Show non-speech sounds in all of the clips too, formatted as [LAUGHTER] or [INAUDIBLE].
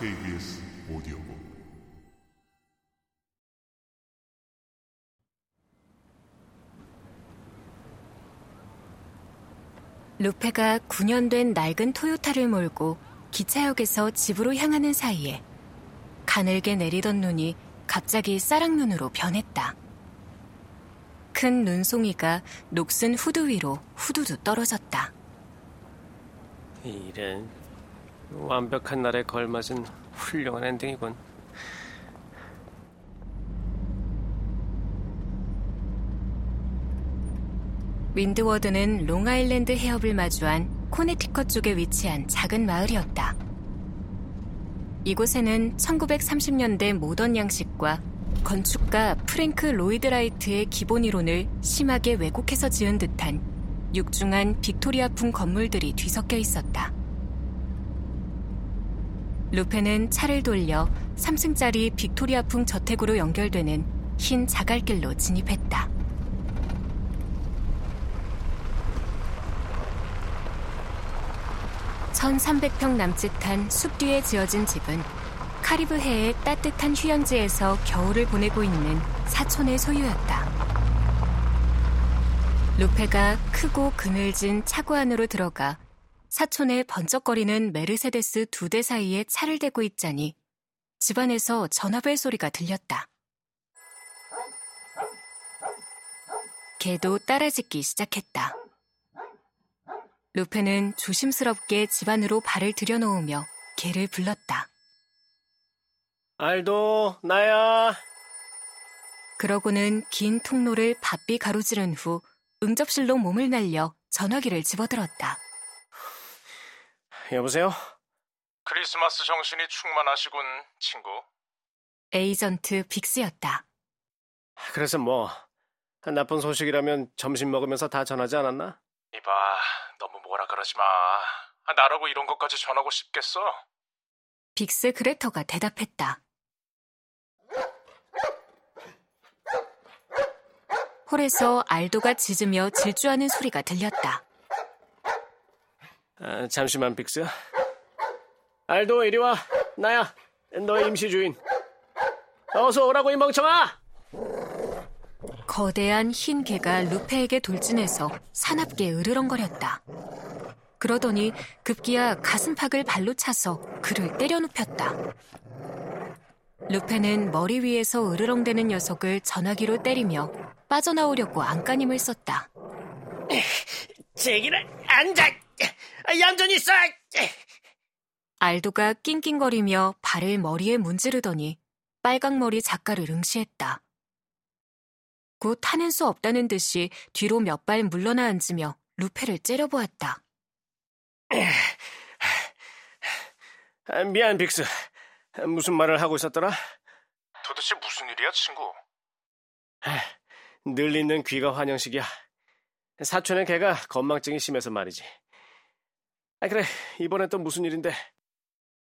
KBS 오디오북 루페가 9년 된 낡은 토요타를 몰고 기차역에서 집으로 향하는 사이에 가늘게 내리던 눈이 갑자기 쌀랑눈으로 변했다. 큰 눈송이가 녹슨 후드 위로 후두두 떨어졌다. 이런 완벽한 날에 걸맞은 훌륭한 엔딩이군. 윈드워드는 롱아일랜드 해협을 마주한 코네티컷 쪽에 위치한 작은 마을이었다. 이곳에는 1930년대 모던 양식과 건축가 프랭크 로이드 라이트의 기본 이론을 심하게 왜곡해서 지은 듯한 육중한 빅토리아풍 건물들이 뒤섞여 있었다. 루페는 차를 돌려 3층짜리 빅토리아풍 저택으로 연결되는 흰 자갈길로 진입했다. 1300평 남짓한 숲 뒤에 지어진 집은 카리브해의 따뜻한 휴양지에서 겨울을 보내고 있는 사촌의 소유였다. 루페가 크고 그늘진 차고 안으로 들어가 사촌의 번쩍거리는 메르세데스 두 대 사이에 차를 대고 있자니 집안에서 전화벨 소리가 들렸다. 개도 따라짓기 시작했다. 루페는 조심스럽게 집 안으로 발을 들여놓으며 개를 불렀다. 알도, 나야. 그러고는 긴 통로를 바삐 가로지른 후 응접실로 몸을 날려 전화기를 집어들었다. 여보세요? 크리스마스 정신이 충만하시군, 친구. 에이전트 빅스였다. 그래서 뭐, 나쁜 소식이라면 점심 먹으면서 다 전하지 않았나? 이봐, 너무 뭐라 그러지 마. 아, 나라고 이런 것까지 전하고 싶겠어? 빅스 그레터가 대답했다. 홀에서 알도가 짖으며 질주하는 소리가 들렸다. 아, 잠시만, 빅스. 알도, 이리 와. 나야. 너의 임시 주인. 어서 오라고, 이 멍청아! 거대한 흰 개가 루페에게 돌진해서 사납게 으르렁거렸다. 그러더니 급기야 가슴팍을 발로 차서 그를 때려 눕혔다. 루페는 머리 위에서 으르렁대는 녀석을 전화기로 때리며 빠져나오려고 안간힘을 썼다. 제기를 앉아! 얌전히 있어! 알도가 낑낑거리며 발을 머리에 문지르더니 빨강머리 작가를 응시했다. 곧 하는 수 없다는 듯이 뒤로 몇 발 물러나 앉으며 루페를 째려보았다. 미안, 빅스. 무슨 말을 하고 있었더라? 도대체 무슨 일이야, 친구? 늘 있는 귀가 환영식이야. 사촌의 개가 건망증이 심해서 말이지. 아, 그래. 이번엔 또 무슨 일인데?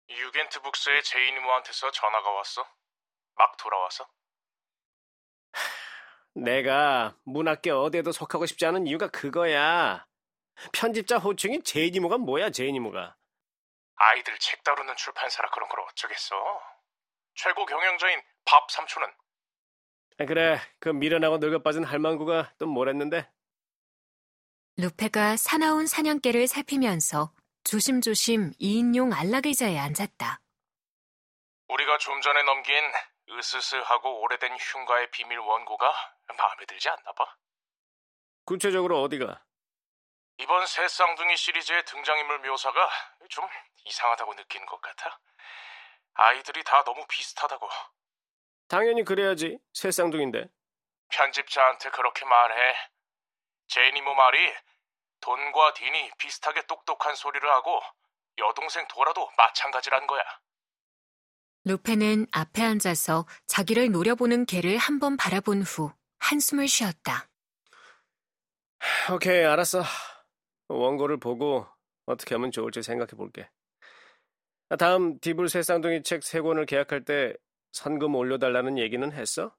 유겐트 북스의 제인 이모한테서 전화가 왔어. 막 돌아와서. 내가 문학계 어디에도 속하고 싶지 않은 이유가 그거야. 편집자 호칭이 제이니모가 뭐야, 제이니모가. 아이들 책 다루는 출판사라 그런 걸 어쩌겠어. 최고 경영자인 밥 삼촌은 아, 그래, 그 미련하고 늙어빠진 할망구가 또 뭘 했는데? 루페가 사나운 사냥개를 살피면서 조심조심 2인용 안락의자에 앉았다. 우리가 좀 전에 넘긴 으스스하고 오래된 흉가의 비밀 원고가 마음에 들지 않나 봐. 구체적으로 어디가? 이번 새 쌍둥이 시리즈의 등장인물 묘사가 좀 이상하다고 느끼는 것 같아. 아이들이 다 너무 비슷하다고. 당연히 그래야지. 새 쌍둥인데. 편집자한테 그렇게 말해. 제니모 말이 돈과 딘이 비슷하게 똑똑한 소리를 하고 여동생 도라도 마찬가지란 거야. 루페는 앞에 앉아서 자기를 노려보는 개를 한 번 바라본 후 한숨을 쉬었다. 오케이, 알았어. 원고를 보고 어떻게 하면 좋을지 생각해 볼게. 다음 디블 세 쌍둥이 책 세 권을 계약할 때 선금 올려달라는 얘기는 했어?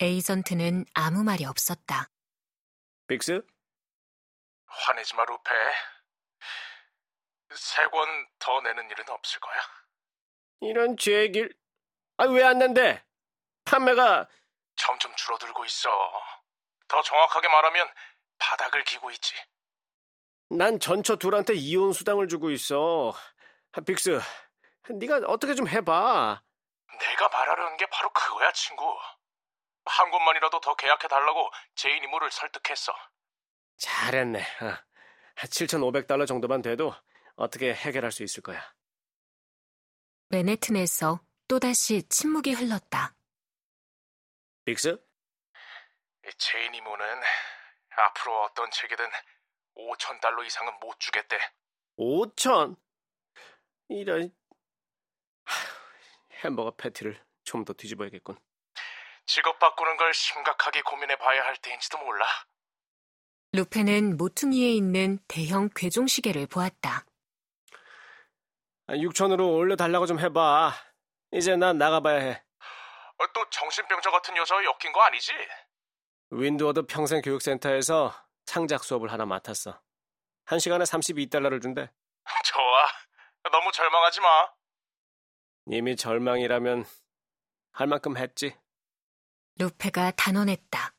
에이전트는 아무 말이 없었다. 빅스? 화내지 마, 루페. 세 권 더 내는 일은 없을 거야. 이런 제길. 아, 왜 안 낸대? 판매가 점점 줄어들고 있어. 더 정확하게 말하면 바닥을 기고 있지. 난 전처 둘한테 이혼 수당을 주고 있어. 아, 빅스, 네가 어떻게 좀 해봐. 내가 말하려는 게 바로 그거야, 친구. 한 권만이라도 더 계약해 달라고 제인 이모를 설득했어. 잘했네. 아, 7,500달러 정도만 돼도 어떻게 해결할 수 있을 거야. 맨해튼에서 또다시 침묵이 흘렀다. 빅스? 제인 이모는 앞으로 어떤 책이든 5천 달러 이상은 못 주겠대. 5천? 이런 하, 햄버거 패티를 좀 더 뒤집어야겠군. 직업 바꾸는 걸 심각하게 고민해 봐야 할 때인지도 몰라. 루페는 모퉁이에 있는 대형 괴종 시계를 보았다. 6천으로 올려달라고 좀 해봐. 이제 난 나가봐야 해. 어, 또 정신병자 같은 여자 엮인 거 아니지? 윈드워드 평생교육센터에서 창작 수업을 하나 맡았어. 한 시간에 32달러를 준대. [LAUGHS] 좋아. 너무 절망하지 마. 이미 절망이라면 할 만큼 했지. 루페가 단언했다.